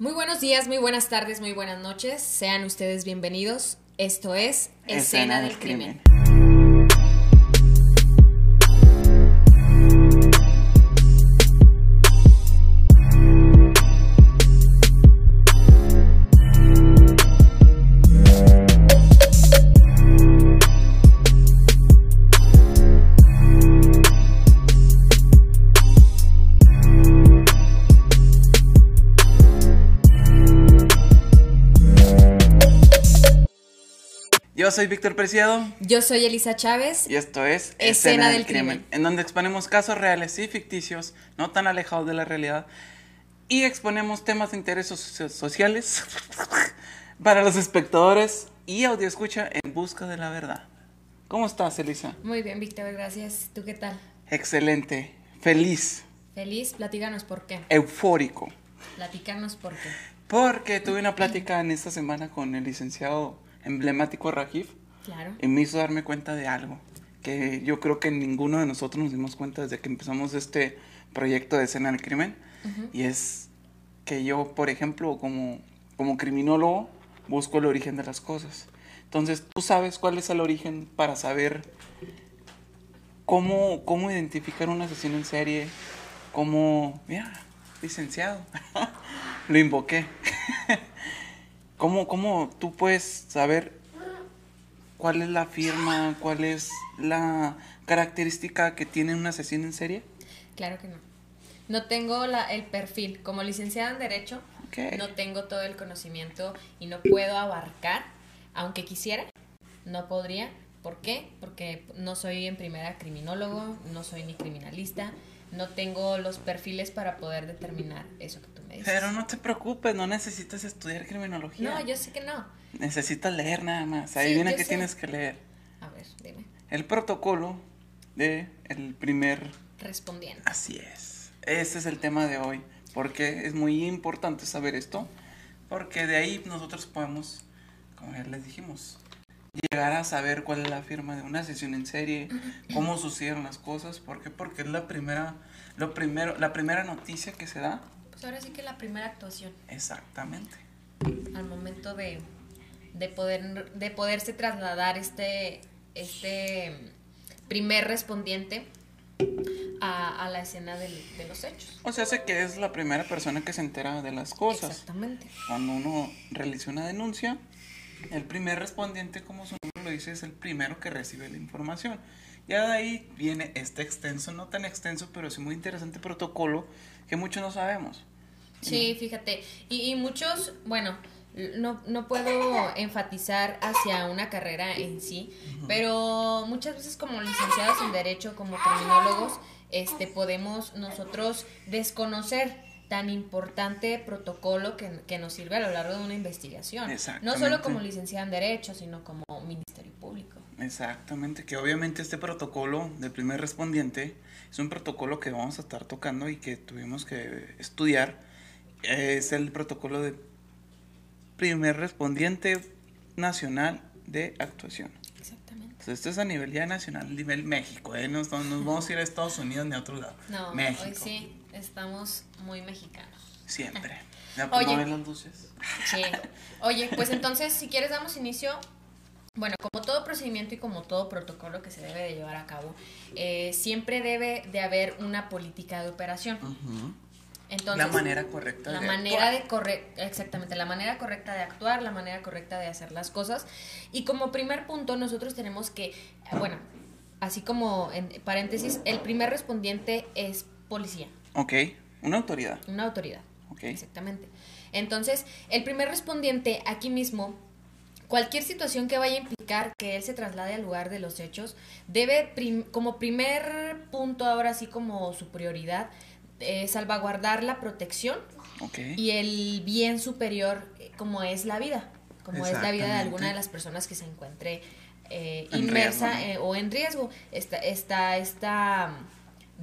Muy buenos días, muy buenas tardes, muy buenas noches. Sean ustedes bienvenidos. Esto es Escena, del, crimen. Yo soy Víctor Preciado. Yo soy Elisa Chávez. Y esto es Escena, del, crimen, en donde exponemos casos reales y ficticios, no tan alejados de la realidad, y exponemos temas de interés sociales para los espectadores y audio escucha en busca de la verdad. ¿Cómo estás, Elisa? Muy bien, Víctor, gracias. ¿Tú qué tal? Excelente, feliz. Feliz, platícanos por qué. Eufórico. Platícanos por qué. Porque tuve una plática en esta semana con el licenciado emblemático Rajif. Claro. Y me hizo darme cuenta de algo que yo creo que ninguno de nosotros nos dimos cuenta desde que empezamos este proyecto de escena del crimen. Y es que yo, por ejemplo, como, como criminólogo, busco el origen de las cosas. Entonces, tú sabes cuál es el origen para saber cómo, cómo identificar un asesino en serie, cómo... Mira, licenciado, lo invoqué. ¿Cómo, ¿Cómo tú puedes saber cuál es la firma, cuál es la característica que tiene un asesino en serie? Claro que no. No tengo la, el perfil. Como licenciada en Derecho, no tengo todo el conocimiento y no puedo abarcar, aunque quisiera, no podría. ¿Por qué? Porque no soy en primera criminólogo, no soy ni criminalista, no tengo los perfiles para poder determinar eso que tú me dices. Pero no te preocupes, no necesitas estudiar criminología. No, yo sé que no. Necesitas leer nada más. Ahí viene que tienes que leer. A ver, dime. El protocolo de el primer respondiente. Así es. Ese es el tema de hoy, porque es muy importante saber esto, porque de ahí nosotros podemos, como ya les dijimos, llegar a saber cuál es la firma de una sesión en serie, cómo sucedieron las cosas, ¿por qué? Porque es la primera, lo primero, la primera noticia que se da. Pues ahora sí que la primera actuación. Exactamente. Al momento de, de poder, de poderse trasladar este, este primer respondiente a, a la escena de los hechos. O sea, hace que es la primera persona que se entera de las cosas. Exactamente. Cuando uno realiza una denuncia, el primer respondiente, como su nombre lo dice, es el primero que recibe la información. Ya de ahí viene este extenso, no tan extenso, pero sí muy interesante protocolo que muchos no sabemos. Sí, fíjate. Y, muchos, bueno, no, no puedo enfatizar hacia una carrera en sí, pero muchas veces como licenciados en Derecho, como criminólogos, este, podemos nosotros desconocer tan importante protocolo que, nos sirve a lo largo de una investigación. No solo como licenciada en Derecho, sino como Ministerio Público. Exactamente, que obviamente este protocolo del primer respondiente es un protocolo que vamos a estar tocando y que tuvimos que estudiar. Es el protocolo de primer respondiente nacional de actuación. Exactamente. Entonces, esto es a nivel ya nacional, a nivel México, ¿eh? No, nos vamos a ir a Estados Unidos ni a otro lado. No, México. hoy sí estamos muy mexicanos. Siempre. Oye, las luces? Sí. Oye, pues entonces, si quieres, damos inicio. Bueno, como todo procedimiento y como todo protocolo que se debe de llevar a cabo, eh, siempre debe de haber una política de operación. Entonces, la manera correcta la manera de corre exactamente la manera correcta de actuar la manera correcta de hacer las cosas y como primer punto nosotros tenemos que bueno así como en paréntesis el primer respondiente es policía Ok, una autoridad. Una autoridad. Ok. Exactamente. Entonces, el primer respondiente aquí mismo, cualquier situación que vaya a implicar que él se traslade al lugar de los hechos, debe, como primer punto, ahora sí como su prioridad, eh, salvaguardar la protección y el bien superior eh, como es la vida, como es la vida de alguna de las personas que se encuentre eh, inmersa o en riesgo. Está, está, está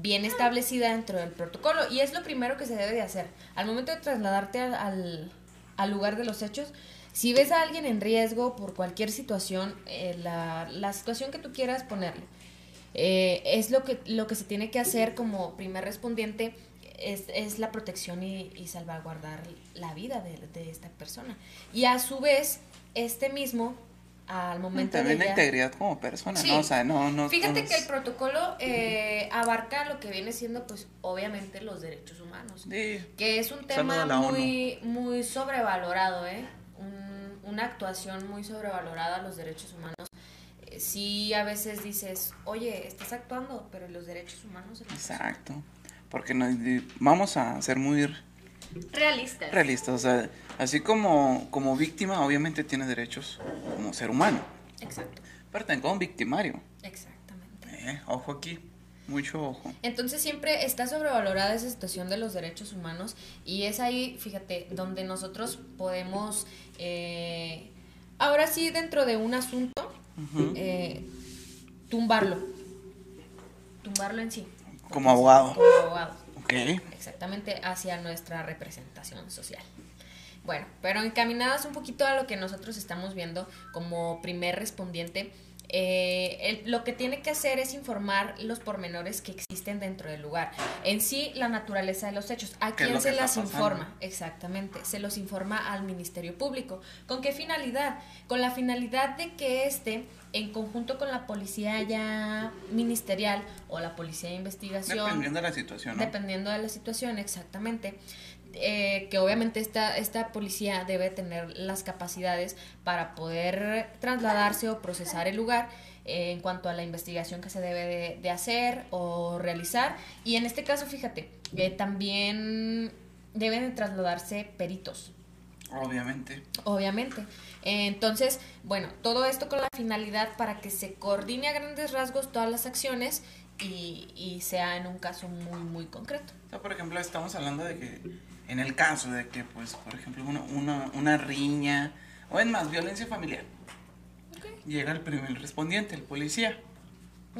bien establecida dentro del protocolo y es lo primero que se debe de hacer. Al momento de trasladarte al, al lugar de los hechos, si ves a alguien en riesgo por cualquier situación, eh, la, la, situación que tú quieras ponerle, eh, es lo que, lo que se tiene que hacer como primer respondiente, es, es la protección y, y, salvaguardar la vida de, de, esta persona. Y a su vez, este mismo, al momento También de... la integridad como persona, ¿no? O sea, no... no Fíjate que el protocolo eh, abarca lo que viene siendo, pues, obviamente los derechos humanos. Sí. Que es un tema muy, muy sobrevalorado, ¿eh? Un, una actuación muy sobrevalorada a los derechos humanos sí a veces dices, oye, estás actuando, pero los derechos humanos... Exacto, porque no, vamos a ser muy... Realistas. Realistas, o sea, así como, como víctima, obviamente tiene derechos como ser humano. Exacto. Pero también como victimario. Exactamente. Eh, ojo aquí, mucho ojo. Entonces siempre está sobrevalorada esa situación de los derechos humanos y es ahí, fíjate, donde nosotros podemos, eh, ahora sí, dentro de un asunto, eh, tumbarlo. Tumbarlo en sí. Como abogado. Como abogado. Ok. Exactamente hacia nuestra representación social. Bueno, pero encaminadas un poquito a lo que nosotros estamos viendo como primer respondiente, eh, lo que tiene que hacer es informar los pormenores que existen dentro del lugar. En sí, la naturaleza de los hechos. ¿A quién se las informa? Exactamente. Se los informa al Ministerio Público. ¿Con qué finalidad? Con la finalidad de que éste, en conjunto con la policía ya ministerial o la policía de investigación. Dependiendo de la situación. Dependiendo de la situación, exactamente eh, que obviamente esta, esta policía debe tener las capacidades para poder trasladarse o procesar el lugar eh, en cuanto a la investigación que se debe de, hacer o realizar. Y en este caso, fíjate, eh, también deben de trasladarse peritos. Obviamente. Obviamente. entonces, bueno, todo esto con la finalidad para que se coordine a grandes rasgos todas las acciones y, y sea en un caso muy, muy concreto. por ejemplo, estamos hablando de que en el caso de que, pues, por ejemplo, una, una, una riña, o en más, violencia familiar, llega el primer respondiente, el policía.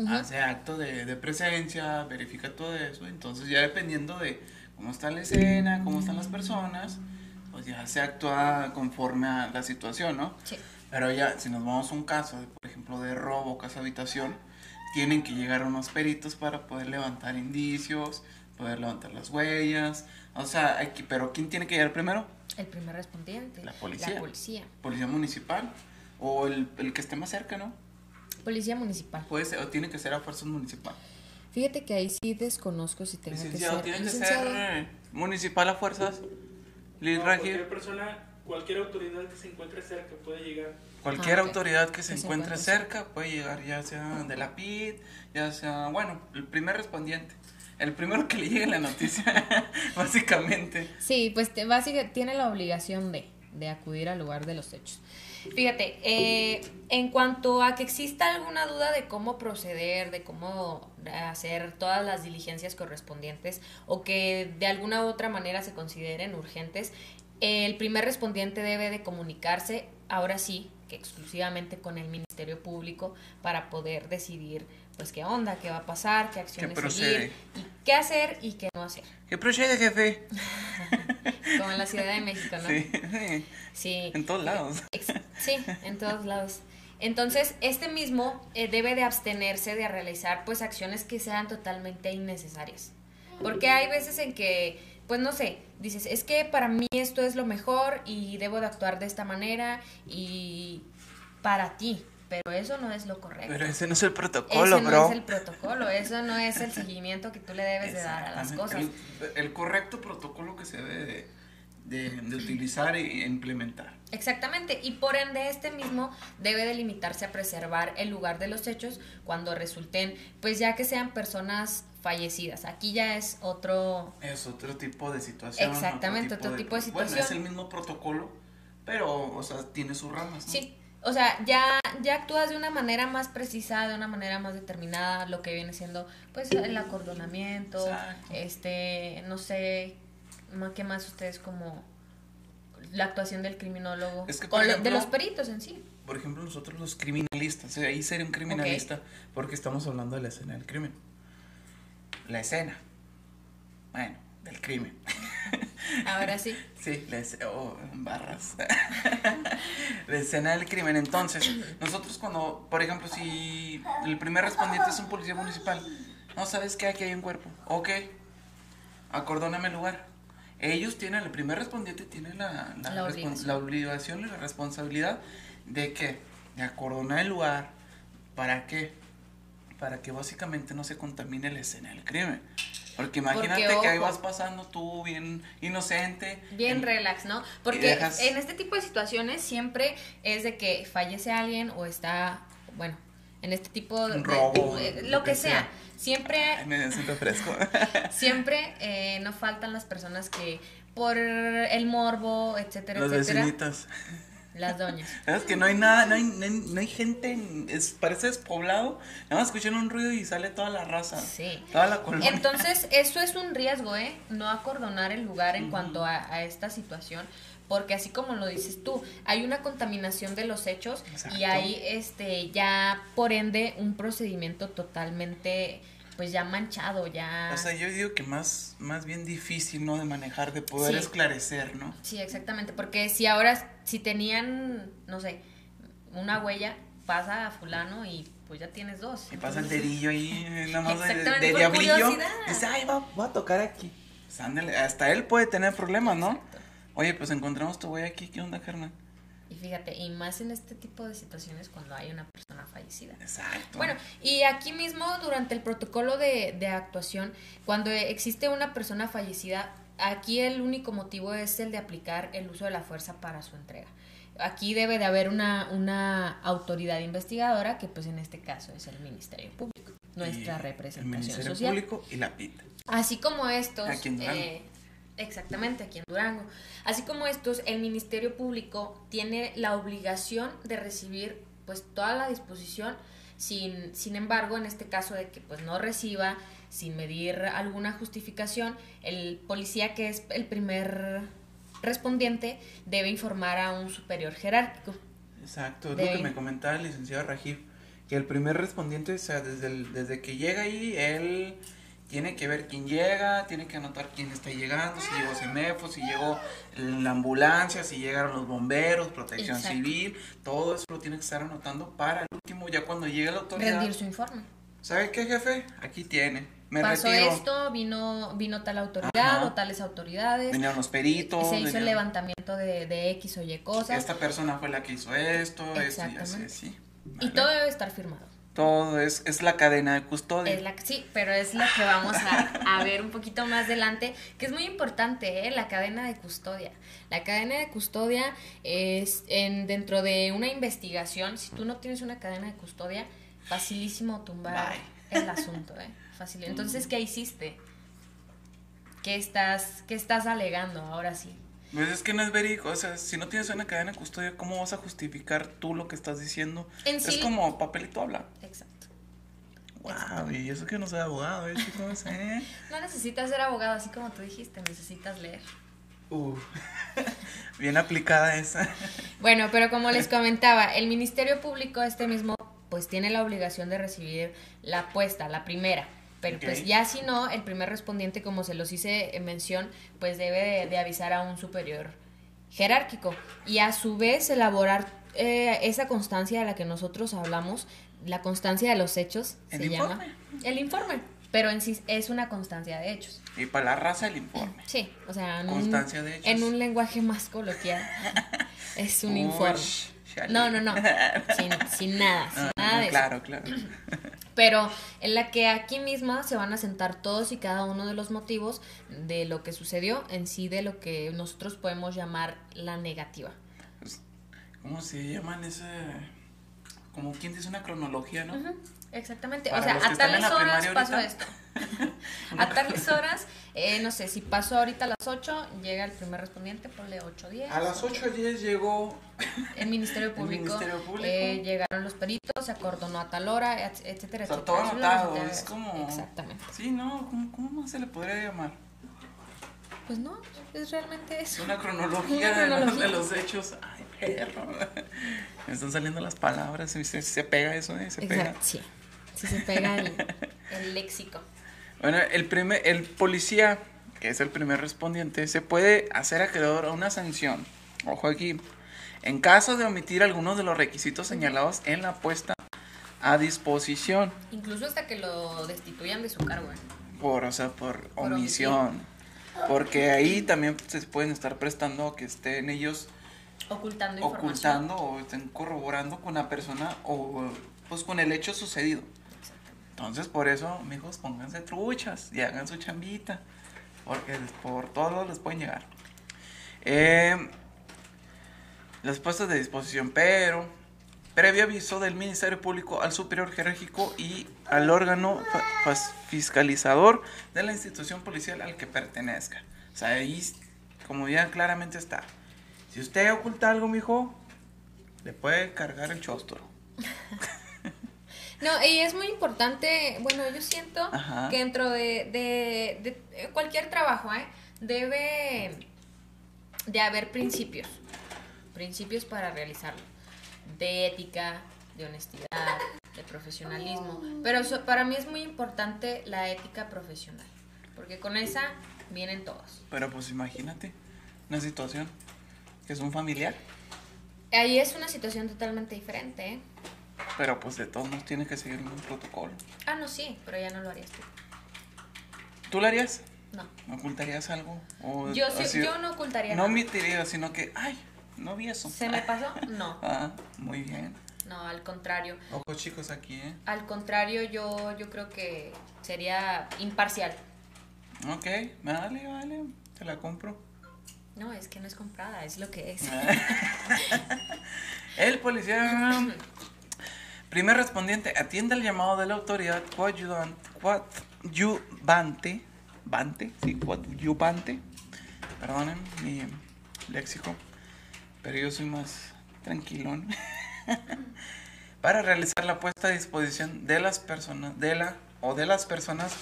Hace acto de, de, presencia, verifica todo eso. Entonces, ya dependiendo de cómo está la escena, cómo están las personas, pues ya se actúa conforme a la situación, ¿no? Sí. Pero ya, si nos vamos a un caso, de, por ejemplo, de robo, casa habitación, tienen que llegar unos peritos para poder levantar indicios, poder levantar las huellas, o sea, aquí, pero ¿quién tiene que llegar primero? El primer respondiente. La policía. La policía. Policía municipal. O el, el que esté más cerca, ¿no? Policía municipal. Puede ser, o tiene que ser a fuerzas municipal. Fíjate que ahí sí desconozco si tengo que ser. tiene que ser municipal a fuerzas. No, cualquier persona, cualquier autoridad que se encuentre cerca puede llegar. Cualquier ah, autoridad que se, encuentre cerca puede llegar, ya sea de la PID, ya sea, bueno, el primer respondiente el primero que le llegue la noticia, básicamente. Sí, pues te, básicamente tiene la obligación de, de acudir al lugar de los hechos. Fíjate, eh, en cuanto a que exista alguna duda de cómo proceder, de cómo hacer todas las diligencias correspondientes o que de alguna u otra manera se consideren urgentes, el primer respondiente debe de comunicarse, ahora sí, que exclusivamente con el Ministerio Público para poder decidir pues qué onda, qué va a pasar, qué acciones ¿Qué seguir, y qué hacer y qué no hacer. ¿Qué procede, jefe? Como en la Ciudad de México, ¿no? Sí. sí. En todos lados. Sí, en todos lados. Entonces, este mismo eh, debe de abstenerse de realizar pues acciones que sean totalmente innecesarias. Porque hay veces en que, pues no sé, dices, es que para mí esto es lo mejor y debo de actuar de esta manera y para ti, pero eso no es lo correcto. Pero ese no es el protocolo, bro. no es el protocolo, eso no es el seguimiento que tú le debes de dar a las cosas. El, correcto protocolo que se debe de, de, utilizar e implementar. Exactamente, y por ende este mismo debe de limitarse a preservar el lugar de los hechos cuando resulten, pues ya que sean personas fallecidas. Aquí ya es otro... Es otro tipo de situación. Exactamente, otro tipo, de, situación. Bueno, es el mismo protocolo, pero, o sea, tiene sus ramas. ¿no? Sí, o sea, ya, ya actúas de una manera más precisa, de una manera más determinada, lo que viene siendo, pues, el acordonamiento, este, no sé, ¿qué más ustedes como la actuación del criminólogo? de los peritos en sí. Por ejemplo, nosotros los criminalistas, ahí sería un criminalista, porque estamos hablando de la escena del crimen. La escena. Bueno, del crimen. Ahora sí. Sí, la oh, barras. la escena del crimen. Entonces, nosotros cuando, por ejemplo, si el primer respondiente es un policía municipal, no sabes que aquí hay un cuerpo, ok. acordóname el lugar. Ellos tienen, el primer respondiente tiene la, la, La respon- obligación. la obligación y la responsabilidad de que, de acordonar el lugar. ¿Para qué? Para que básicamente no se contamine la escena del crimen. Porque imagínate Porque, que ahí vas pasando tú bien inocente. Bien en- relax, ¿no? Porque dejas- en este tipo de situaciones siempre es de que fallece alguien o está, bueno, en este tipo de... Un robo, eh, lo lo que que sea. sea. Siempre Ay, me siento fresco. Siempre eh, no faltan las personas que por el morbo, etcétera, Los etcétera, vecinitos. Las doñas. Es que no hay nada, no hay, no hay, no hay gente, en- es, parece despoblado. Nada más escuchan un ruido y sale toda la raza. Sí. Toda la colonia. Entonces, eso es un riesgo, ¿eh? No acordonar el lugar en cuanto a, a esta situación, porque así como lo dices tú, hay una contaminación de los hechos Exacto. y hay este ya por ende un procedimiento totalmente pues ya manchado, ya O sea, yo digo que más, más bien difícil, ¿no? De manejar, de poder Sí. esclarecer, ¿no? Sí, exactamente, porque si ahora, si tenían, no sé, una huella, pasa a fulano y pues ya tienes dos. Y pasa el dedillo ahí, nada más de, de diablillo. Dice, ay, va, voy a tocar aquí. Pues, ándale, hasta él puede tener problemas, ¿no? Exacto. Oye, pues encontramos tu güey aquí, ¿qué onda, carnal? Y fíjate, y más en este tipo de situaciones cuando hay una persona fallecida. Exacto. Bueno, y aquí mismo durante el protocolo de, de actuación, cuando existe una persona fallecida, aquí el único motivo es el de aplicar el uso de la fuerza para su entrega. Aquí debe de haber una, una autoridad investigadora, que pues en este caso es el Ministerio Público, nuestra Y representación El Ministerio social. Público y la PIT. Así como estos. Eh, exactamente, aquí en Durango. Así como estos, el Ministerio Público tiene la obligación de recibir pues toda la disposición. Sin, sin embargo, en este caso de que pues no reciba, sin medir alguna justificación, el policía que es el primer respondiente debe informar a un superior jerárquico. Exacto, es lo que me comentaba el licenciado Rajib, que el primer respondiente, o sea, desde, el- desde que llega ahí, él tiene que ver quién llega, tiene que anotar quién está llegando, si llegó CEMEFO, si llegó la ambulancia, si llegaron los bomberos, protección Exacto. civil, todo eso lo tiene que estar anotando para el último, ya cuando llegue la autoridad. Rendir su informe. ¿Sabe qué, jefe? Aquí tiene, me Pasó retiro. esto, vino, vino tal autoridad Ajá. o tales autoridades. Vinieron los peritos. se hizo el levantamiento de, de X o Y cosas. Esta persona fue la que hizo esto, esto y así, así. Y Vale. todo debe estar firmado. Todo es, es la cadena de custodia. Es la, sí, pero es lo que vamos a, a ver un poquito más adelante, que es muy importante, ¿eh? la cadena de custodia. La cadena de custodia es en, dentro de una investigación, si tú no tienes una cadena de custodia, facilísimo tumbar Bye. el asunto. ¿eh? Fácil. Entonces, ¿qué hiciste? ¿Qué estás, ¿Qué estás alegando ahora sí? Pues es que no es verídico, o sea, si no tienes una cadena de custodia, ¿cómo vas a justificar tú lo que estás diciendo? En Es como papelito habla. Exacto. Wow, y eso que no soy abogado, ¿eh, chicos? ¿Eh? No necesitas ser abogado, así como tú dijiste, necesitas leer. Uh, bien aplicada esa. Bueno, pero como les comentaba, el Ministerio Público este mismo pues tiene la obligación de recibir la apuesta, la primera. Pero pues ya si no, el primer respondiente, como se los hice en mención, pues debe de, de avisar a un superior jerárquico y a su vez elaborar eh, esa constancia de la que nosotros hablamos, la constancia de los hechos, El se llama. informe. El informe, pero en sí es una constancia de hechos. Y para la raza el informe. Sí, o sea, en, un, Constancia de hechos. en un lenguaje más coloquial. es un Uy, informe. chale. No, no, no. Sin, sin nada, sin Ah, nada no, de eso. claro, claro. Pero en la que aquí misma se van a sentar todos y cada uno de los motivos de lo que sucedió, en sí de lo que nosotros podemos llamar la negativa. ¿Cómo se llaman ese? Como quien dice una cronología, ¿no? Ujú, Exactamente. Para o sea, a tales horas pasó ahorita. esto. a tales horas, eh, no sé, si pasó ahorita a las 8, llega el primer respondiente, ponle 8 10. A las 8.10 llegó El Ministerio El Público, Ministerio Público. eh, llegaron los peritos, se acordonó a tal hora, et- etcétera, O sea, etcétera. todo anotado, es como... Exactamente. Sí, ¿no? ¿Cómo, cómo más se le podría llamar? Pues no, es realmente eso. Una cronología, Una de los- cronología. De, los hechos. Ay, perro. Me están saliendo las palabras. Se, se- pega eso, ¿eh? Se pega. Exacto, sí. Sí se pega el, el léxico. Bueno, el, primer, el policía, que es el primer respondiente, se puede hacer acreedor a una sanción. Ojo aquí. En caso de omitir algunos de los requisitos señalados en la puesta a disposición. Incluso hasta que lo destituyan de su cargo. ¿eh? Por, o sea, por, Por omisión. Porque ahí también se pueden estar prestando que estén ellos ocultando, ocultando o estén corroborando con la persona o pues con el hecho sucedido. Entonces, por eso, amigos, pónganse truchas y hagan su chambita. Porque por todos les pueden llegar. Eh, las puestas de disposición, pero previo aviso del Ministerio Público al Superior Jerárquico y al órgano fiscalizador de la institución policial al que pertenezca. O sea, ahí, como ya claramente está. Si usted oculta algo, mijo, le puede cargar el chóstoro. No, y es muy importante, bueno, yo siento que dentro de, de, cualquier trabajo, ¿eh? debe de haber principios, principios para realizarlo, de ética, de honestidad, de profesionalismo, pero para mí es muy importante la ética profesional, porque con esa vienen todos. Pero pues imagínate una situación que es un familiar. Ahí es una situación totalmente diferente, ¿eh? Pero pues de todos modos tienes que seguir un protocolo. Ah, no, sí, pero ya no lo harías tú. ¿Tú lo harías? No. ¿Ocultarías algo? yo, sí, yo no ocultaría No omitiría, sino que, ay, no vi eso. ¿Se me pasó? No. ah, muy bien. No, al contrario. Ojo chicos aquí, ¿eh? Al contrario, yo, yo creo que sería imparcial. Ok, vale, vale, te la compro. No, es que no es comprada, es lo que es. El policía Primer respondiente, atiende el llamado de la autoridad coadyuvante, vante, sí, coadyuvante, perdonen mi léxico, pero yo soy más tranquilón, para realizar la puesta a disposición de las personas, de la o de las personas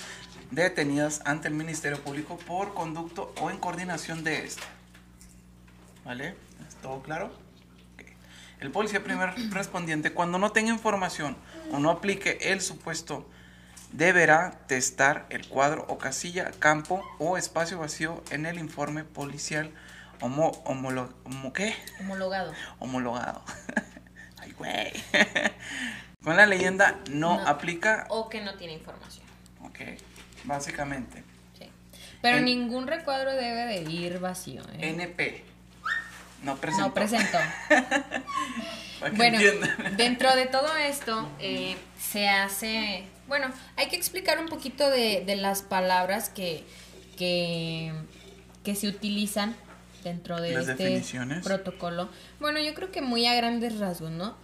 detenidas ante el Ministerio Público por conducto o en coordinación de este. ¿Vale? ¿Es todo claro? El policía primer respondiente, cuando no tenga información o no aplique el supuesto, deberá testar el cuadro o casilla, campo o espacio vacío en el informe policial homo, ¿qué? homologado. Homologado. Ay, güey. Con la leyenda no, aplica. O que no tiene información. Ok, básicamente. Sí. Pero ningún recuadro debe de ir vacío. ¿eh? NP. No presentó. No presentó. bueno, dentro de todo esto eh, se hace, bueno, hay que explicar un poquito de, las palabras que, que, se utilizan dentro de este protocolo. Bueno, yo creo que muy a grandes rasgos, ¿no?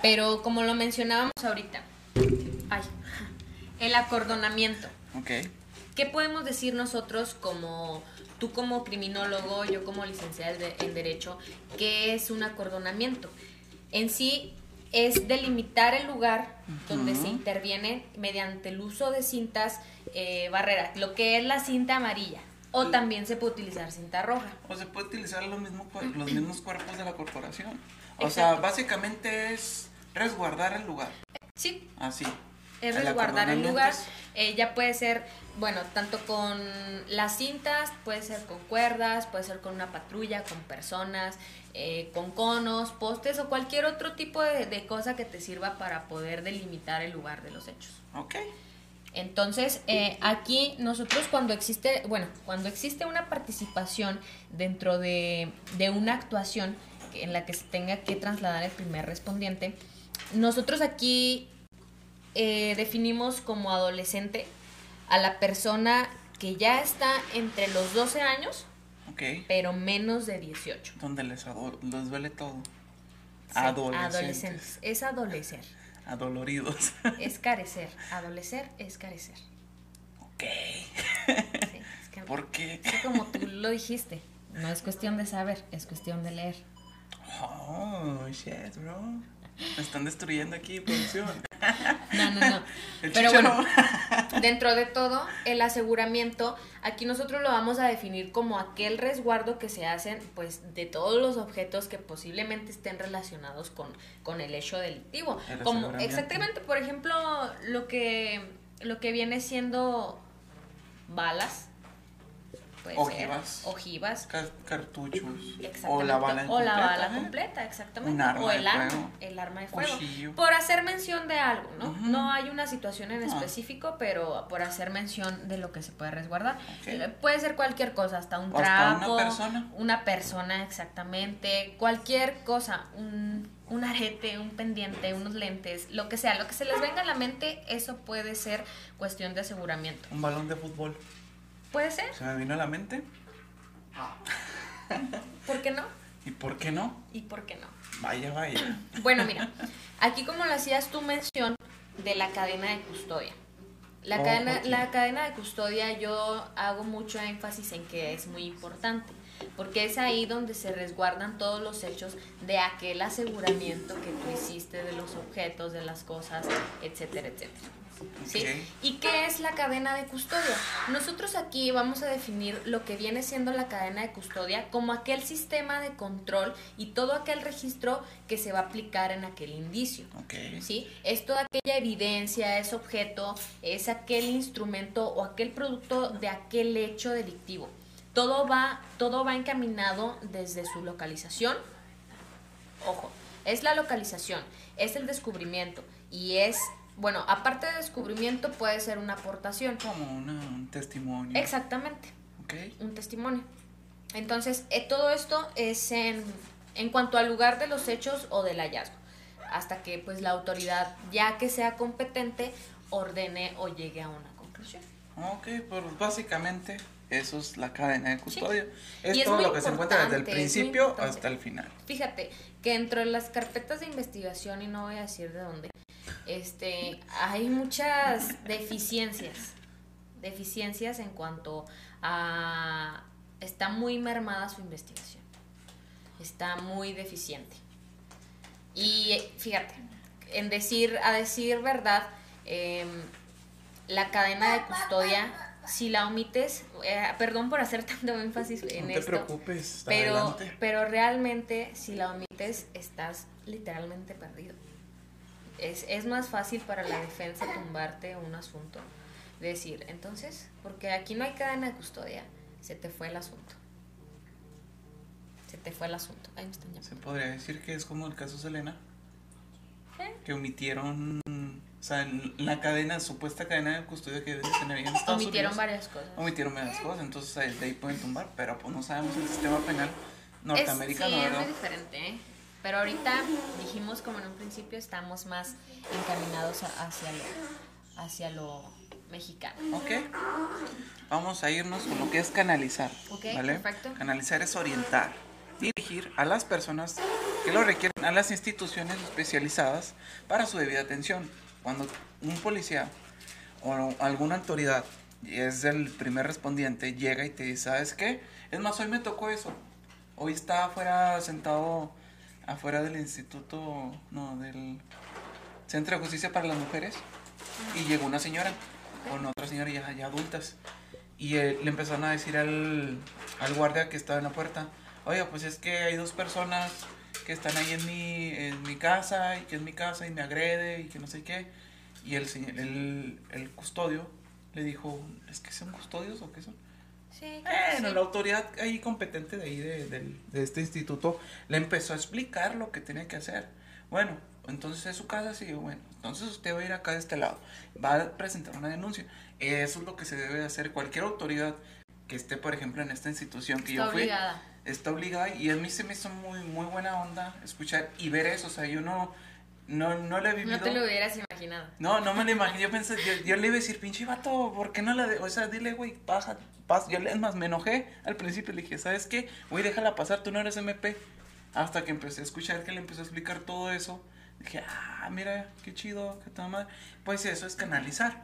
Pero como lo mencionábamos ahorita, ay, el acordonamiento. Ok. ¿Qué podemos decir nosotros como tú como criminólogo, yo como licenciada en Derecho, ¿qué es un acordonamiento? En sí es delimitar el lugar donde se interviene mediante el uso de cintas eh, barreras, lo que es la cinta amarilla. O también se puede utilizar cinta roja. O se puede utilizar los mismos, los mismos cuerpos de la corporación. O sea, básicamente es resguardar el lugar. Sí. Así. Es resguardar el lugar. Eh, ya puede ser bueno, tanto con las cintas, puede ser con cuerdas, puede ser con una patrulla, con personas, eh, con conos, postes o cualquier otro tipo de, cosa que te sirva para poder delimitar el lugar de los hechos. Ok. Entonces, eh, aquí nosotros cuando existe, bueno, cuando existe una participación dentro de, de una actuación en la que se tenga que trasladar el primer respondiente, nosotros aquí eh, definimos como adolescente a la persona que ya está entre los 12 años, pero menos de 18. Donde les, duele todo. adolescentes. Es adolecer. Adoloridos. Es carecer. Adolecer es carecer. Ok. ¿Por qué? Es como tú lo dijiste. No es cuestión de saber, es cuestión de leer. Oh, shit, bro. Me están destruyendo aquí, producción. No, no, no. Pero bueno, dentro de todo, el aseguramiento, aquí nosotros lo vamos a definir como aquel resguardo que se hacen, pues, de todos los objetos que posiblemente estén relacionados con, con el hecho delictivo. como, exactamente, por ejemplo, lo que, lo que viene siendo balas, ojivas, ojivas, cartuchos, o la bala, o la bala ¿eh? completa, exactamente, o el arma, el arma de fuego, por hacer mención de algo, ¿no? No hay una situación en específico, pero por hacer mención de lo que se puede resguardar, puede ser cualquier cosa, hasta un trapo, una persona, una persona exactamente, cualquier cosa, un un arete, un pendiente, unos lentes, lo que sea, lo que se les venga a la mente, eso puede ser cuestión de aseguramiento. Un balón de fútbol. ¿Puede ser? ¿Se me vino a la mente? ¿Por qué no? ¿Y por qué no? ¿Y por qué no? Vaya, vaya. Bueno, mira, aquí como lo hacías tu mención de la cadena de custodia. La, oh, cadena, la cadena de custodia yo hago mucho énfasis en que es muy importante porque es ahí donde se resguardan todos los hechos de aquel aseguramiento que tú hiciste de los objetos, de las cosas, etcétera, etcétera. ¿Sí? ¿Y qué es la cadena de custodia? Nosotros aquí vamos a definir lo que viene siendo la cadena de custodia como aquel sistema de control y todo aquel registro que se va a aplicar en aquel indicio. ¿Sí? Es toda aquella evidencia, es objeto, es aquel instrumento o aquel producto de aquel hecho delictivo todo va, todo va encaminado desde su localización. Ojo, es la localización, es el descubrimiento y es, bueno, aparte de descubrimiento puede ser una aportación. Como un testimonio. Exactamente. Un testimonio. Entonces, eh, todo esto es en, en cuanto al lugar de los hechos o del hallazgo, hasta que pues la autoridad, ya que sea competente, ordene o llegue a una conclusión. Ok, pues básicamente eso es la cadena de custodia. Es todo lo que se encuentra desde el principio hasta el final. Fíjate que dentro de las carpetas de investigación, y no voy a decir de dónde, este, hay muchas deficiencias. Deficiencias en cuanto a... Está muy mermada su investigación. Está muy deficiente. Y fíjate, en decir, a decir verdad, em, la cadena de custodia si la omites, eh, perdón por hacer tanto énfasis en esto. No te preocupes, pero, pero realmente si la omites estás literalmente perdido. Es, es más fácil para la defensa tumbarte un asunto. Decir, entonces, porque aquí no hay cadena de custodia, se te fue el asunto. Se te fue el asunto. Ahí me están llamando. Se podría decir que es como el caso Selena. ¿Eh? Que omitieron o sea, en la cadena, supuesta cadena de custodia que tener en Estados Omitieron varias cosas. Omitieron varias cosas, entonces de ahí pueden tumbar, pero pues no sabemos el sistema penal norteamericano, es, sí, es muy diferente, ¿eh? Pero ahorita dijimos como en un principio estamos más encaminados hacia lo, hacia lo mexicano. Ok. Vamos a irnos con lo que es canalizar. Ok, perfecto. Canalizar es orientar, dirigir a las personas que lo requieren a las instituciones especializadas para su debida atención cuando un policía o alguna autoridad es el primer respondiente, llega y te dice, ¿sabes qué? Es más, hoy me tocó eso. Hoy estaba afuera, sentado afuera del instituto, no, del Centro de Justicia para las Mujeres, y llegó una señora con otra señora ya, ya adultas. Y le empezaron a decir al, al guardia que estaba en la puerta, oye, pues es que hay dos personas que están ahí en mi, en mi casa y que es mi casa y me agrede y que no sé qué. Y el, el, el custodio le dijo, ¿es que son custodios o qué son? Sí, bueno, la autoridad ahí competente de ahí de, de, este instituto le empezó a explicar lo que tenía que hacer. Bueno, entonces es su casa, sí, bueno, entonces usted va a ir acá de este lado, va a presentar una denuncia. Eso es lo que se debe hacer cualquier autoridad que esté, por ejemplo, en esta institución que yo fui está obligada y a mí se me hizo muy, muy buena onda escuchar y ver eso, o sea, yo no, no, no lo he vivido. No te lo hubieras imaginado. No, no me lo imaginé, yo pensé, yo, le iba a decir, pinche vato, ¿por qué no la, de o sea, dile, güey, pasa, pasa, yo es más, me enojé al principio, le dije, ¿sabes qué? Güey, déjala pasar, tú no eres MP, hasta que empecé a escuchar que le empezó a explicar todo eso, dije, ah, mira, qué chido, qué tal mal, pues eso es canalizar.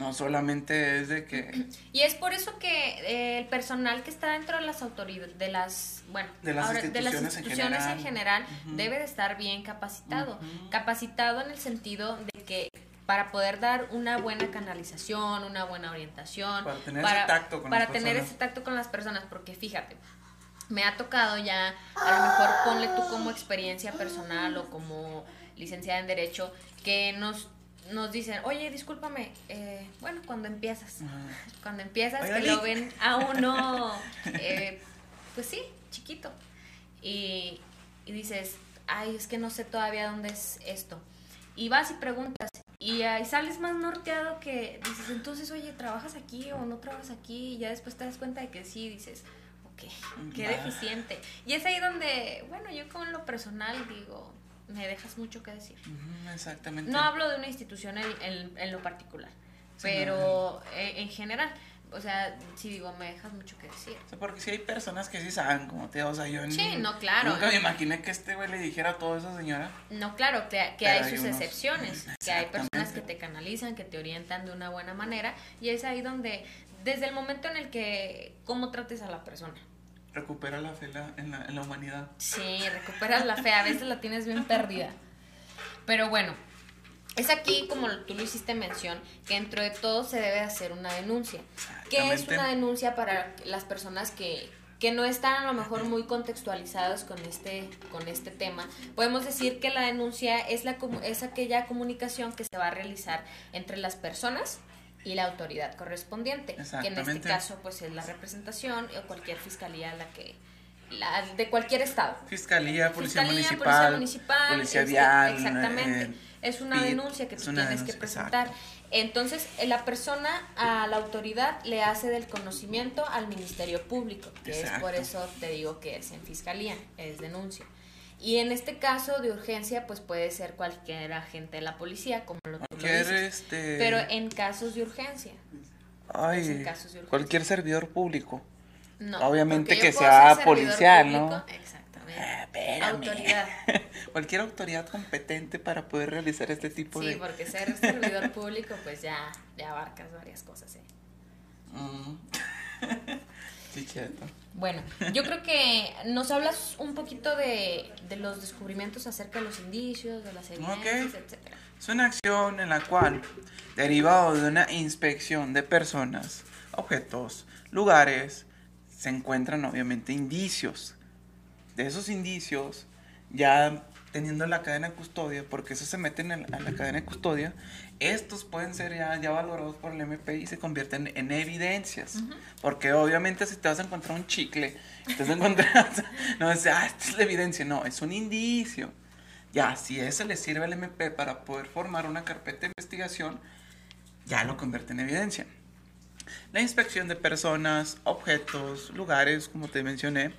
No solamente es de que... Y es por eso que eh, el personal que está dentro de las autoridades, de las, bueno, de las instituciones, en general, debe de estar bien capacitado. Capacitado en el sentido de que para poder dar una buena canalización, una buena orientación, para tener ese tacto con para tener ese tacto con las personas, porque fíjate, me ha tocado ya, a lo mejor ponle tú como experiencia personal o como licenciada en derecho, que nos nos dicen, oye, discúlpame, eh, bueno, cuando empiezas, cuando empiezas, que lo ven a uno, eh, pues sí, chiquito, y, y dices, ay, es que no sé todavía dónde es esto, y vas y preguntas, y ahí sales más norteado que dices, entonces, oye, ¿trabajas aquí o no trabajas aquí? Y ya después te das cuenta de que sí, dices, ok, qué deficiente. Y es ahí donde, bueno, yo con lo personal digo, me dejas mucho que decir. exactamente. No hablo de una institución en, en, lo particular, pero en, general. O sea, sí digo, me dejas mucho que decir. porque si hay personas que sí saben como te, o sea, yo sí, no, claro. nunca me imaginé que este güey le dijera todo eso, señora. No, claro, que, que hay, sus excepciones, que hay personas que te canalizan, que te orientan de una buena manera, y es ahí donde, desde el momento en el que, cómo trates a la persona recupera la fe en, la, en la humanidad. Sí, recuperas la fe, a veces la tienes bien perdida. Pero bueno, es aquí, como tú lo hiciste mención, que dentro de todo se debe hacer una denuncia. ¿Qué es una denuncia para las personas que, que no están a lo mejor muy contextualizados con este, con este tema? Podemos decir que la denuncia es, la, es aquella comunicación que se va a realizar entre las personas y la autoridad correspondiente, que en este caso pues es la representación o cualquier fiscalía la que la, de cualquier estado. Fiscalía, policía, municipal, policía vial, exactamente. Eh, es una denuncia que tú tienes que presentar. Entonces, eh, la persona a la autoridad le hace del conocimiento al Ministerio Público, que es por eso te digo que es en fiscalía, es denuncia. Y en este caso de urgencia, pues puede ser cualquier agente de la policía, como lo, cualquier, este... Pero en casos de urgencia. Ay, cualquier servidor público. No, Obviamente que sea policial, ¿no? Exactamente. Ah, autoridad. cualquier autoridad competente para poder realizar este tipo de... Sí, porque ser servidor público, pues ya, ya abarcas varias cosas, ¿eh? Mm. sí, cierto. Bueno, yo creo que nos hablas un poquito de, los descubrimientos acerca de los indicios, de las evidencias, etcétera. Es una acción en la cual, derivado de una inspección de personas, objetos, lugares, se encuentran obviamente indicios. De esos indicios, ya teniendo la cadena de custodia, porque eso se meten en, la cadena de custodia, estos pueden ser ya, ya, valorados por el MP y se convierten en evidencias. Porque obviamente si te vas a encontrar un chicle, te vas a encontrar, no es, ah, esta es la evidencia, no, es un indicio. Ya, si eso le sirve al MP para poder formar una carpeta de investigación, ya lo convierte en evidencia. La inspección de personas, objetos, lugares, como te mencioné,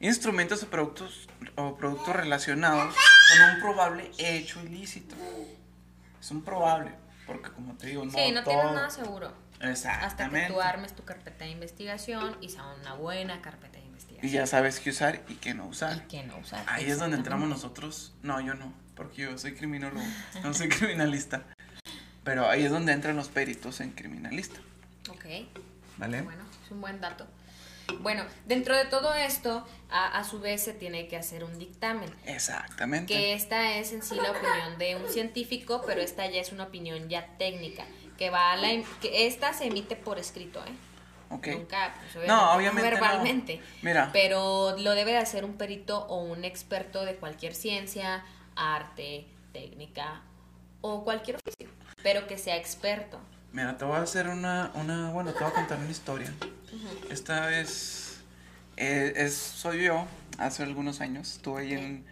instrumentos o productos, o productos relacionados con un probable hecho ilícito. Es un probable, porque como te digo, no Sí, no tienes nada seguro. Exactamente. Hasta que tú armes tu carpeta de investigación y sea una buena carpeta de investigación. Y ya sabes qué usar y qué no usar. Y qué no usar. Ahí es donde entramos nosotros. No, yo no, porque yo soy criminólogo, no soy criminalista. Pero ahí es donde entran los peritos en criminalista. Ok. ¿Vale? Bueno, es un buen dato. Bueno, dentro de todo esto, a, su vez se tiene que hacer un dictamen. Exactamente. Que esta es en sí la opinión de un científico, pero esta ya es una opinión ya técnica, que va a la, que esta se emite por escrito, ¿eh? Okay. Nunca, pues, no, obviamente verbalmente. Mira. Pero lo debe de hacer un perito o un experto de cualquier ciencia, arte, técnica o cualquier oficio, pero que sea experto. Mira, te voy a hacer una, una bueno, te voy a contar una historia. Esta vez eh, es, soy yo, hace algunos años, estuve ahí en,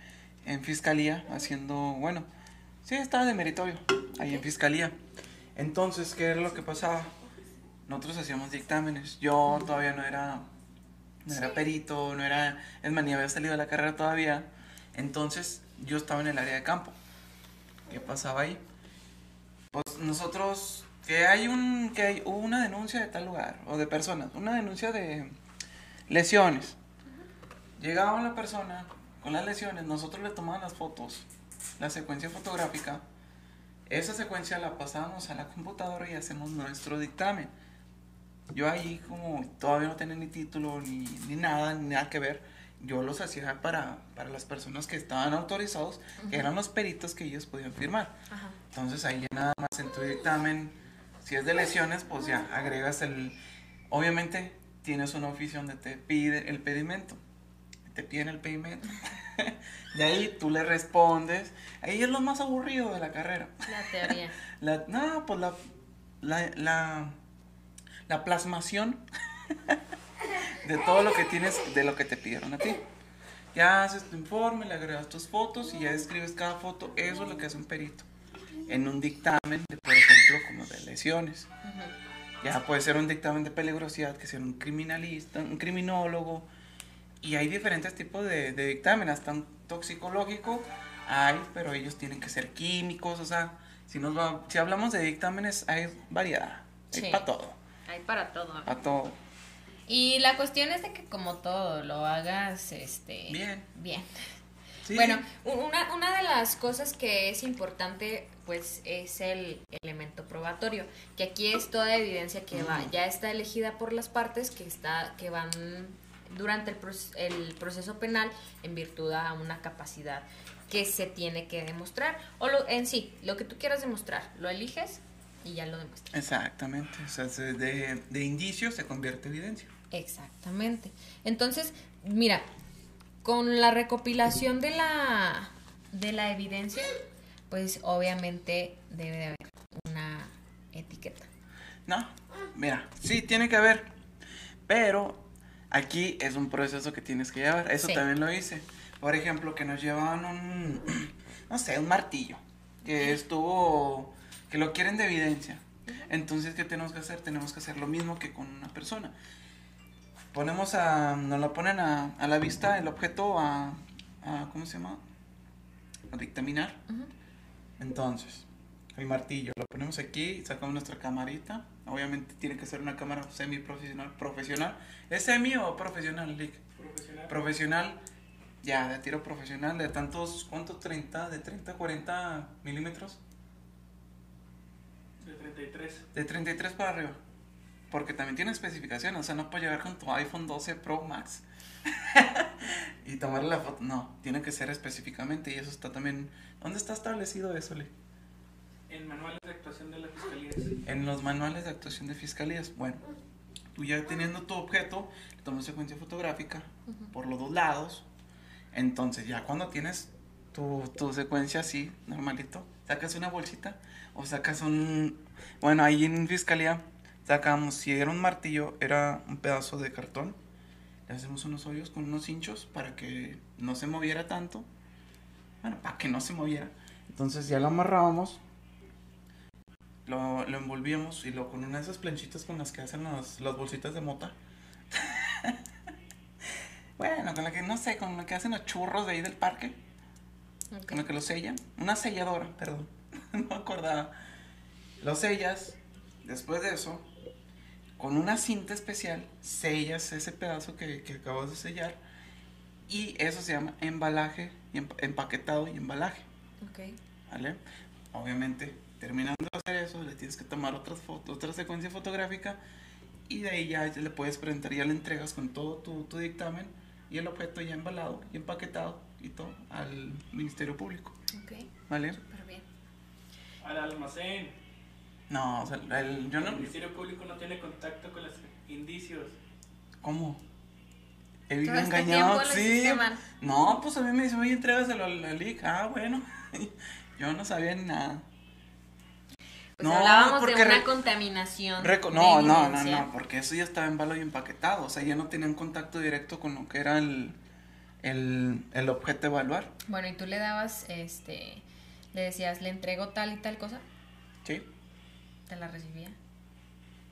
en, fiscalía haciendo, bueno, sí, estaba de meritorio, ahí en fiscalía. Entonces, ¿qué era lo que pasaba? Nosotros hacíamos dictámenes, yo todavía no era, no era perito, no era, es más, ni había salido de la carrera todavía. Entonces, yo estaba en el área de campo. ¿Qué pasaba ahí? Pues nosotros que hay un que hay una denuncia de tal lugar o de personas, una denuncia de lesiones. Llegaba la persona con las lesiones, nosotros le tomábamos las fotos, la secuencia fotográfica. Esa secuencia la pasábamos a la computadora y hacemos nuestro dictamen. Yo ahí como todavía no tenía ni título ni, ni nada, ni nada que ver, yo los hacía para, para las personas que estaban autorizados, que eran los peritos que ellos podían firmar. Entonces ahí nada más en tu dictamen si es de lesiones, pues ya agregas el... Obviamente tienes una oficio donde te pide el pedimento. Te piden el pedimento. de ahí tú le respondes. Ahí es lo más aburrido de la carrera. La teoría. La, no, pues la, la, la, la plasmación de todo lo que tienes, de lo que te pidieron a ti. Ya haces tu informe, le agregas tus fotos y ya escribes cada foto. Eso es lo que hace un perito. En un dictamen, de, por ejemplo, como de lesiones. Ya puede ser un dictamen de peligrosidad, que sea un criminalista, un criminólogo. Y hay diferentes tipos de, de dictamen, hasta un toxicológico hay, pero ellos tienen que ser químicos, o sea, si, nos va, si hablamos de dictámenes, hay variedad, hay para todo. Hay para todo. Para todo. Y la cuestión es de que como todo lo hagas este bien. Bien. Bueno, una, una de las cosas que es importante pues es el elemento probatorio, que aquí es toda evidencia que va, ya está elegida por las partes que está que van durante el, el proceso penal en virtud a una capacidad que se tiene que demostrar o lo, en sí, lo que tú quieras demostrar, lo eliges y ya lo demuestras. Exactamente, o sea, de, de indicio se convierte en evidencia. Exactamente. Entonces, mira, con la recopilación de la, de la evidencia, pues obviamente debe de haber una etiqueta. No, mira, sí, tiene que haber, pero aquí es un proceso que tienes que llevar, eso también lo hice. Por ejemplo, que nos llevaban un, no sé, un martillo, que estuvo, que lo quieren de evidencia. Entonces, ¿qué tenemos que hacer? Tenemos que hacer lo mismo que con una persona ponemos a, nos lo ponen a, a la vista el objeto a, a, ¿cómo se llama? A dictaminar. Entonces, el martillo, lo ponemos aquí, sacamos nuestra camarita. Obviamente tiene que ser una cámara semi profesional, profesional. ¿Es semi o profesional, Lick? Profesional. Profesional, ya, de tiro profesional, de tantos, ¿cuánto? 30, de 30 40 milímetros. De 33. De 33 para arriba. Porque también tiene especificaciones, o sea, no puedes llegar con tu iPhone 12 Pro Max y tomarle la foto. No, tiene que ser específicamente y eso está también... ¿Dónde está establecido eso, Lee? En manuales de actuación de la fiscalía. En los manuales de actuación de fiscalías. Bueno, tú ya teniendo tu objeto, tomas secuencia fotográfica por los dos lados. Entonces, ya cuando tienes tu, tu secuencia así, normalito, sacas una bolsita o sacas un. Bueno, ahí en fiscalía sacamos, si era un martillo, era un pedazo de cartón. Le hacemos unos hoyos con unos hinchos para que no se moviera tanto. Bueno, para que no se moviera. Entonces ya lo amarrábamos, lo, lo envolvíamos y lo con una de esas planchitas con las que hacen las bolsitas de mota. bueno, con la que, no sé, con la que hacen los churros de ahí del parque. Con la que lo sellan. Una selladora, perdón. no me acordaba. Lo sellas. Después de eso, con una cinta especial sellas ese pedazo que, que acabas de sellar y eso se llama embalaje, empaquetado y embalaje. Ok. ¿Vale? Obviamente, terminando de hacer eso, le tienes que tomar otras fotos, otra secuencia fotográfica y de ahí ya le puedes presentar, ya le entregas con todo tu, tu dictamen y el objeto ya embalado y empaquetado y todo al Ministerio Público. Ok. ¿Vale? Súper bien. Al almacén. No, o sea, el, yo no... El Ministerio Público no tiene contacto con los indicios. ¿Cómo? He vivido este engañado, sí. No, pues a mí me dice, oye, entrégaselo al la LIC. Ah, bueno. yo no sabía ni nada. Pues no, hablábamos de una contaminación. no, no, no, no, porque eso ya estaba en balo y empaquetado. O sea, ya no tenían contacto directo con lo que era el, el, el objeto evaluar. Bueno, ¿y tú le dabas, este, le decías, le entrego tal y tal cosa? Sí. ¿Te la recibía?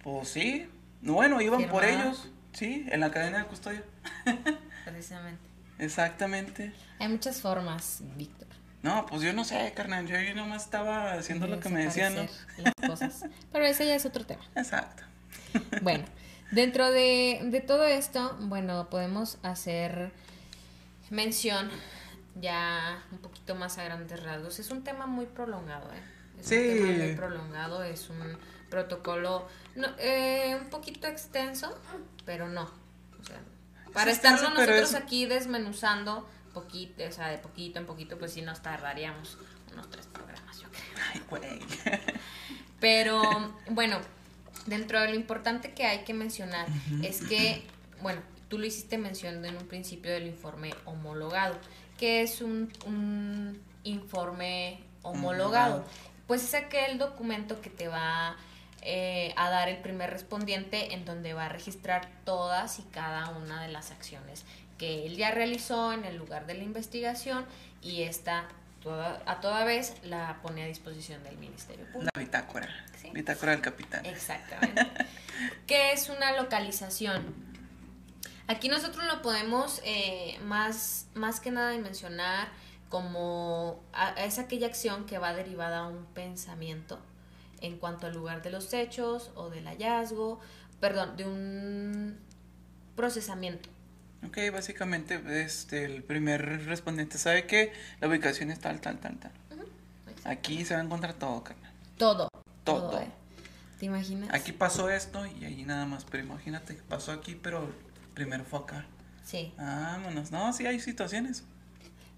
Pues sí. Bueno, iban por ellos. Sí, en la cadena de custodia. Precisamente. Exactamente. Hay muchas formas, Víctor. No, pues yo no sé, carnal. Yo, yo nomás estaba haciendo lo que me decían, ¿no? Las cosas. Pero ese ya es otro tema. Exacto. Bueno, dentro de, de todo esto, bueno, podemos hacer mención ya un poquito más a grandes rasgos. Es un tema muy prolongado, ¿eh? Es sí. muy prolongado, es un protocolo no, eh, un poquito extenso, pero no. O sea, para estarlo nosotros aquí desmenuzando poquito, o sea, de poquito en poquito, pues sí nos tardaríamos unos tres programas, yo creo. Ay. Pero bueno, dentro de lo importante que hay que mencionar es que, bueno, tú lo hiciste mención en un principio del informe homologado, ¿Qué es un, un informe homologado? Pues es aquel documento que te va eh, a dar el primer respondiente en donde va a registrar todas y cada una de las acciones que él ya realizó en el lugar de la investigación y esta toda, a toda vez la pone a disposición del Ministerio Público. La bitácora. Bitácora del capitán. Exactamente. ¿Qué es una localización? Aquí nosotros lo podemos eh, más, más que nada dimensionar como es aquella acción que va derivada a un pensamiento en cuanto al lugar de los hechos o del hallazgo, perdón, de un procesamiento. Ok, básicamente este, el primer respondiente sabe que la ubicación es tal, tal, tal, tal. Aquí se va a encontrar todo, carnal. Todo. Todo. Eh. ¿Te imaginas? Aquí pasó esto y ahí nada más, pero imagínate que pasó aquí, pero primero fue acá. Sí. Vámonos. No, sí hay situaciones.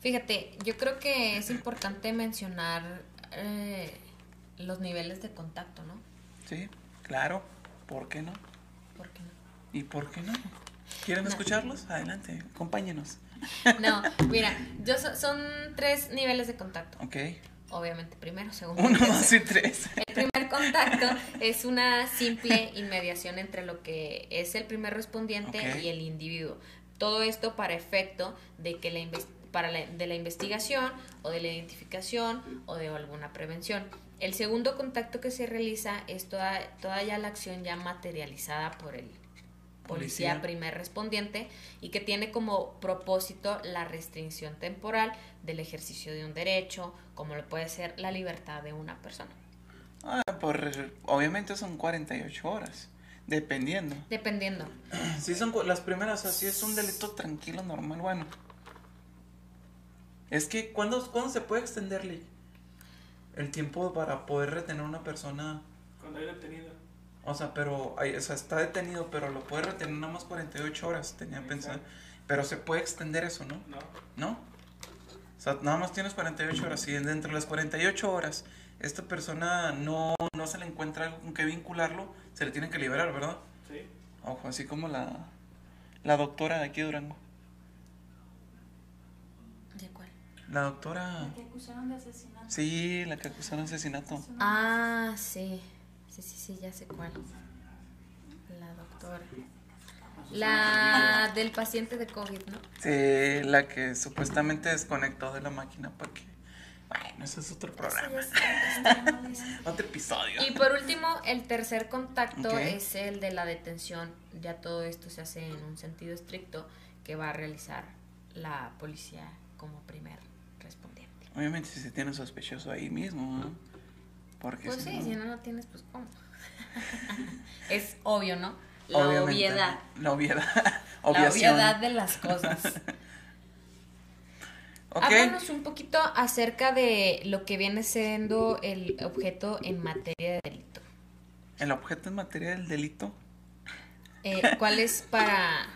Fíjate, yo creo que es importante mencionar eh, los niveles de contacto, ¿no? Sí, claro. ¿Por qué no? ¿Por qué no? ¿Y por qué no? ¿Quieren escucharlos? Adelante, acompáñenos. No, mira, yo son tres niveles de contacto. Ok. Obviamente, primero, segundo. Uno, dos y tres. El primer contacto es una simple inmediación entre lo que es el primer respondiente y el individuo. Todo esto para efecto de que la para de la investigación o de la identificación o de alguna prevención. El segundo contacto que se realiza es toda, toda ya la acción ya materializada por el policía, primer respondiente y que tiene como propósito la restricción temporal del ejercicio de un derecho, como lo puede ser la libertad de una persona. Ah, por, obviamente son 48 horas, dependiendo. Dependiendo. Si son las primeras, así es un delito tranquilo, normal, bueno. Es que, ¿cuándo, ¿cuándo se puede extenderle el tiempo para poder retener a una persona? Cuando hay detenido. O sea, pero o sea, está detenido, pero lo puede retener nada más 48 horas, tenía pensado. Pero se puede extender eso, ¿no? No. ¿No? O sea, nada más tienes 48 horas y dentro de las 48 horas esta persona no, no se le encuentra algo con que vincularlo, se le tiene que liberar, ¿verdad? Sí. Ojo, así como la, la doctora de aquí de Durango. ¿De cuál? La doctora... La que acusaron de asesinato. Sí, la que acusaron de asesinato. Ah, sí. Sí, sí, sí, ya sé cuál. La doctora. La del paciente de COVID, ¿no? Sí, la que supuestamente desconectó de la máquina para que... Bueno, eso es otro programa. otro episodio. Y por último, el tercer contacto es el de la detención. Ya todo esto se hace en un sentido estricto que va a realizar la policía como primer. Obviamente si se tiene sospechoso ahí mismo, ¿no? Porque pues sí, si no lo tienes, pues cómo. es obvio, ¿no? La obviedad. La obviedad. La obviedad de las cosas. okay. Háblanos un poquito acerca de lo que viene siendo el objeto en materia de delito. ¿El objeto en materia del delito? Eh, ¿Cuál es para,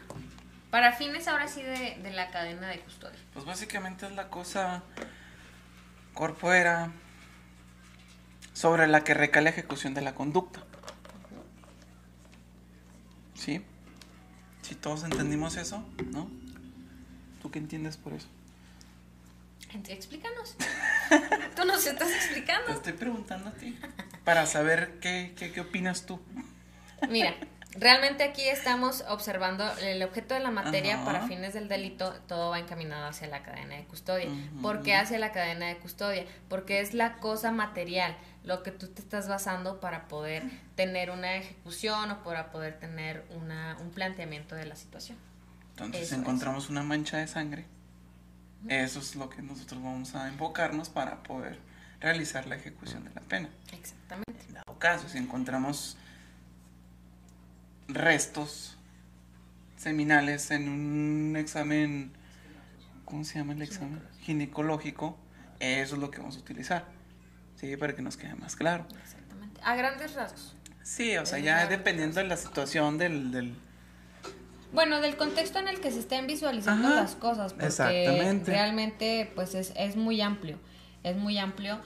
para fines ahora sí de, de la cadena de custodia? Pues básicamente es la cosa corpoera sobre la que recae la ejecución de la conducta. ¿Sí? Si todos entendimos eso, ¿no? ¿Tú qué entiendes por eso? Explícanos. tú nos estás explicando. Te estoy preguntando a ti para saber qué, qué, qué opinas tú. Mira, realmente aquí estamos observando el objeto de la materia para fines del delito, todo va encaminado hacia la cadena de custodia. ¿Por qué hacia la cadena de custodia? Porque es la cosa material, lo que tú te estás basando para poder tener una ejecución o para poder tener una, un planteamiento de la situación. Entonces encontramos una mancha de sangre. Eso es lo que nosotros vamos a invocarnos para poder realizar la ejecución de la pena. Exactamente. En dado caso, si encontramos restos seminales en un examen, ¿cómo se llama el examen? Ginecológico, eso es lo que vamos a utilizar, ¿sí? Para que nos quede más claro. Exactamente. A grandes rasgos. Sí, o sea, ya dependiendo de la situación del, del... Bueno, del contexto en el que se estén visualizando las cosas, porque realmente pues es, es muy amplio, es muy amplio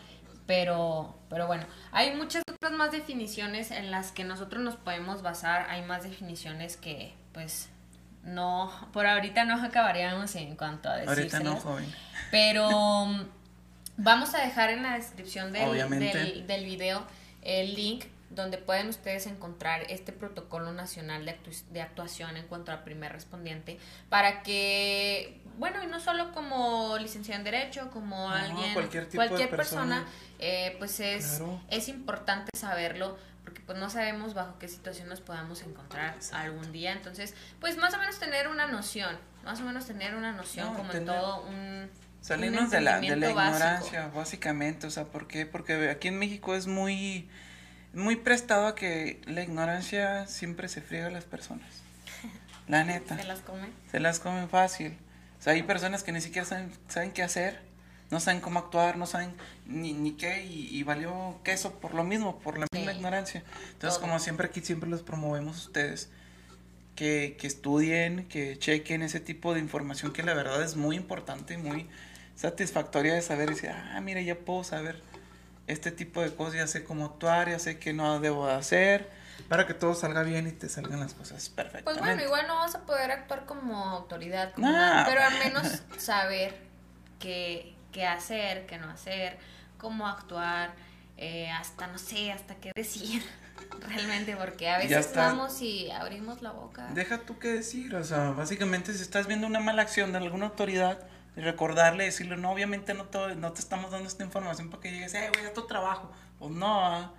pero, pero bueno, hay muchas más definiciones en las que nosotros nos podemos basar. Hay más definiciones que, pues, no, por ahorita no acabaríamos en cuanto a Ahorita no, joven. Pero mm, vamos a dejar en la descripción del, del, del video el link donde pueden ustedes encontrar este protocolo nacional de, de actuación en cuanto al primer respondiente para que, bueno, y no solo como licenciado en Derecho, como alguien, cualquier, persona, eh, pues es, es importante saberlo porque pues no sabemos bajo qué situación nos podamos encontrar algún día, entonces pues más o menos tener una noción, más o menos tener una noción como en todo un... Salirnos de la, de la ignorancia, básicamente, o sea, ¿por qué? Porque aquí en México es muy muy prestado a que la ignorancia siempre se friega a las personas. La neta. Se las comen. Se las comen fácil. O sea, hay personas que ni siquiera saben, saben qué hacer, no saben cómo actuar, no saben ni, ni qué, y, valió queso por lo mismo, por la misma ignorancia. Entonces, como siempre aquí, siempre los promovemos ustedes. Que, que estudien, que chequen ese tipo de información que la verdad es muy importante, muy satisfactoria de saber y decir, ah, mira, ya puedo saber este tipo de cosas, ya sé cómo actuar, ya sé qué no debo hacer, para que todo salga bien y te salgan las cosas perfectamente. Pues bueno, igual no vas a poder actuar como autoridad, pero al menos saber qué, qué hacer, qué no hacer, cómo actuar, eh, hasta no sé, hasta qué decir. Realmente, porque a veces vamos y abrimos la boca. Deja tú qué decir, o sea, básicamente si estás viendo una mala acción de alguna autoridad, recordarle, decirle, no, obviamente no te, no te estamos dando esta información para que llegues, eh, güey, a tu trabajo. Pues no,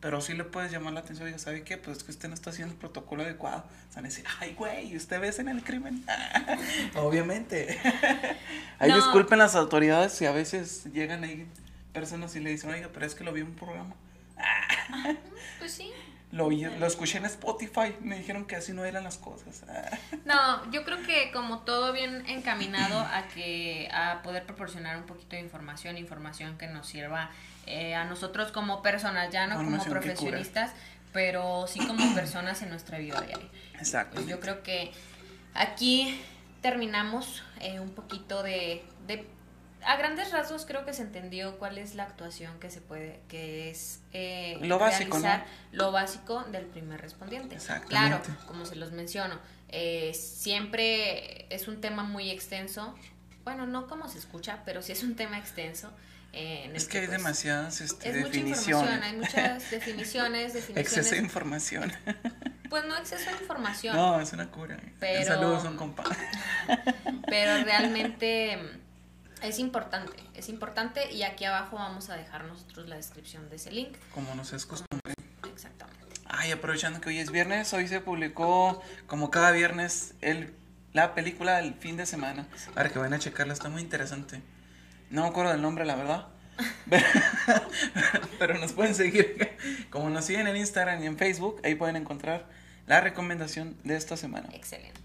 pero sí le puedes llamar la atención y diga, ¿sabe qué? Pues es que usted no está haciendo el protocolo adecuado. O sea, decir, ay, güey, ¿usted ves en el crimen? obviamente. ahí disculpen las autoridades si a veces llegan ahí personas y le dicen, oiga, pero es que lo vi en un programa. pues sí. Lo, lo escuché en Spotify, me dijeron que así no eran las cosas. no, yo creo que como todo bien encaminado a que a poder proporcionar un poquito de información, información que nos sirva eh, a nosotros como personas, ya no como profesionistas, pero sí como personas en nuestra vida diaria. Exacto. Pues yo creo que aquí terminamos eh, un poquito de, de a grandes rasgos creo que se entendió cuál es la actuación que se puede, que es eh, lo básico, realizar lo básico del primer respondiente. Claro, como se los menciono, eh, siempre es un tema muy extenso. Bueno, no como se escucha, pero sí es un tema extenso. Eh, es que, hay pues, demasiadas este, es definiciones. Mucha información, hay muchas definiciones, definiciones. Exceso de información. Pues no exceso de información. No, es una cura. Pero, Saludos, un compa. Pero realmente es importante, es importante y aquí abajo vamos a dejar nosotros la descripción de ese link. Como nos es costumbre. Exactamente. Ay, aprovechando que hoy es viernes, hoy se publicó como cada viernes el, la película del fin de semana. Para que vayan a checarla, está muy interesante. No me acuerdo del nombre, la verdad. Pero nos pueden seguir. Como nos siguen en Instagram y en Facebook, ahí pueden encontrar la recomendación de esta semana. Excelente.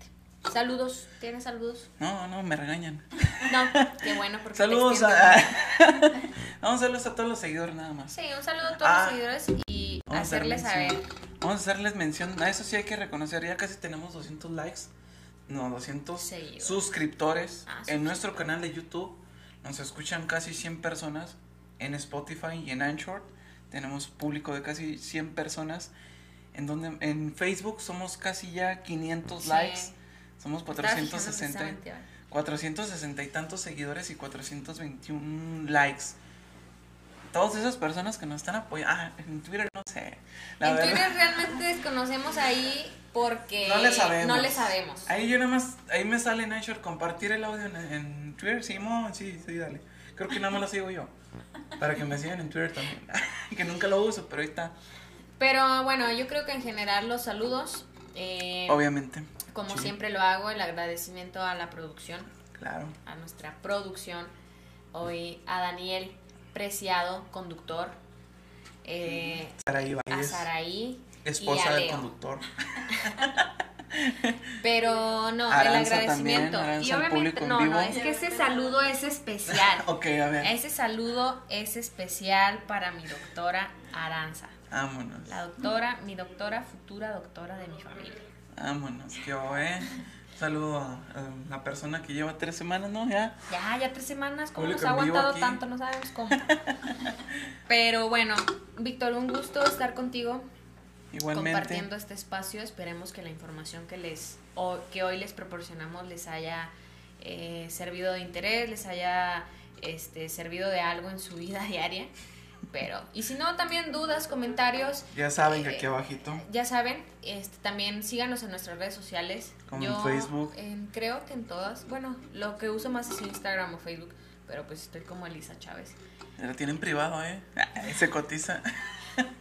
Saludos, ¿tienes saludos? No, no, me regañan. No, qué bueno porque Saludos a Vamos a saludos a todos los seguidores nada más. Sí, un saludo a todos los ah, seguidores y hacerles saber. Vamos a hacerles mención, a eso sí hay que reconocer, ya casi tenemos 200 likes, no, 200 suscriptores ah, en nuestro canal de YouTube. Nos escuchan casi 100 personas en Spotify y en Anchor. Tenemos público de casi 100 personas. En donde en Facebook somos casi ya 500 likes somos 460, 460 y tantos seguidores y 421 likes. Todas esas personas que nos están apoyando. Ah, en Twitter no sé. en Twitter realmente desconocemos ahí porque no le sabemos. No le sabemos. Ahí yo nada más, ahí me sale en Anchor compartir el audio en, Twitter. Sí, sí, sí, dale. Creo que nada más lo sigo yo. Para que me sigan en Twitter también. que nunca lo uso, pero ahí está. Pero bueno, yo creo que en general los saludos. Eh, Obviamente como siempre lo hago, el agradecimiento a la producción. Claro. A nuestra producción. Hoy a Daniel Preciado, conductor. Eh, Saraí A Saraí. Esposa del conductor. Pero no, el agradecimiento. y obviamente, no, no, es que ese saludo es especial. ok, a ver. Ese saludo es especial para mi doctora Aranza. Vámonos. La doctora, mi doctora, futura doctora de mi familia. Vámonos, qué eh. Saludo a, la persona que lleva tres semanas, ¿no? Ya. Ya, ya tres semanas. ¿Cómo nos ha aguantado tanto? No sabemos cómo. Pero bueno, Víctor, un gusto estar contigo. Igualmente. compartiendo este espacio. Esperemos que la información que les o, que hoy les proporcionamos les haya eh, servido de interés, les haya este, servido de algo en su vida diaria. Pero, y si no, también dudas, comentarios. Ya saben que eh, aquí abajito. Ya saben, este, también síganos en nuestras redes sociales. Como en Facebook. en- creo que en todas. Bueno, lo que uso más es Instagram o Facebook, pero pues estoy como Elisa Chávez. La tienen privado, ¿eh? Se cotiza.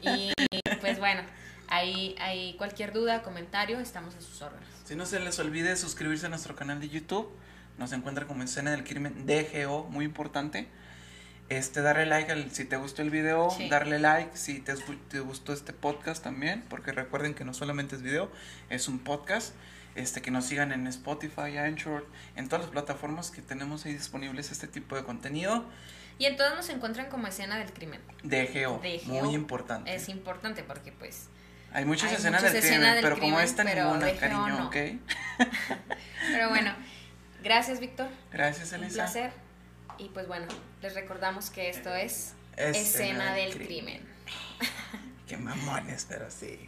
Y pues bueno, ahí, ahí cualquier duda, comentario, estamos a sus órdenes. Si no se les olvide suscribirse a nuestro canal de YouTube. Nos encuentra como Escena del Crimen DGO, muy importante. Este, darle like al- si te gustó el video, Sí. darle like si te, te gustó este podcast también, porque recuerden que no solamente es video, es un podcast. Este, que nos sigan en Spotify, Anchor, en todas las plataformas que tenemos ahí disponibles este tipo de contenido. Y en todos nos encuentran como escena del crimen. DGO, DGO. muy importante. Es importante porque pues... Hay muchas hay escenas muchas del crimen, del pero como esta pero ninguna, DGO cariño, no. ¿ok? Pero bueno, gracias Víctor. Gracias, Un Elisa. placer. Y pues bueno, les recordamos que esto es Escena Escena del del Crimen. Qué mamones, pero sí.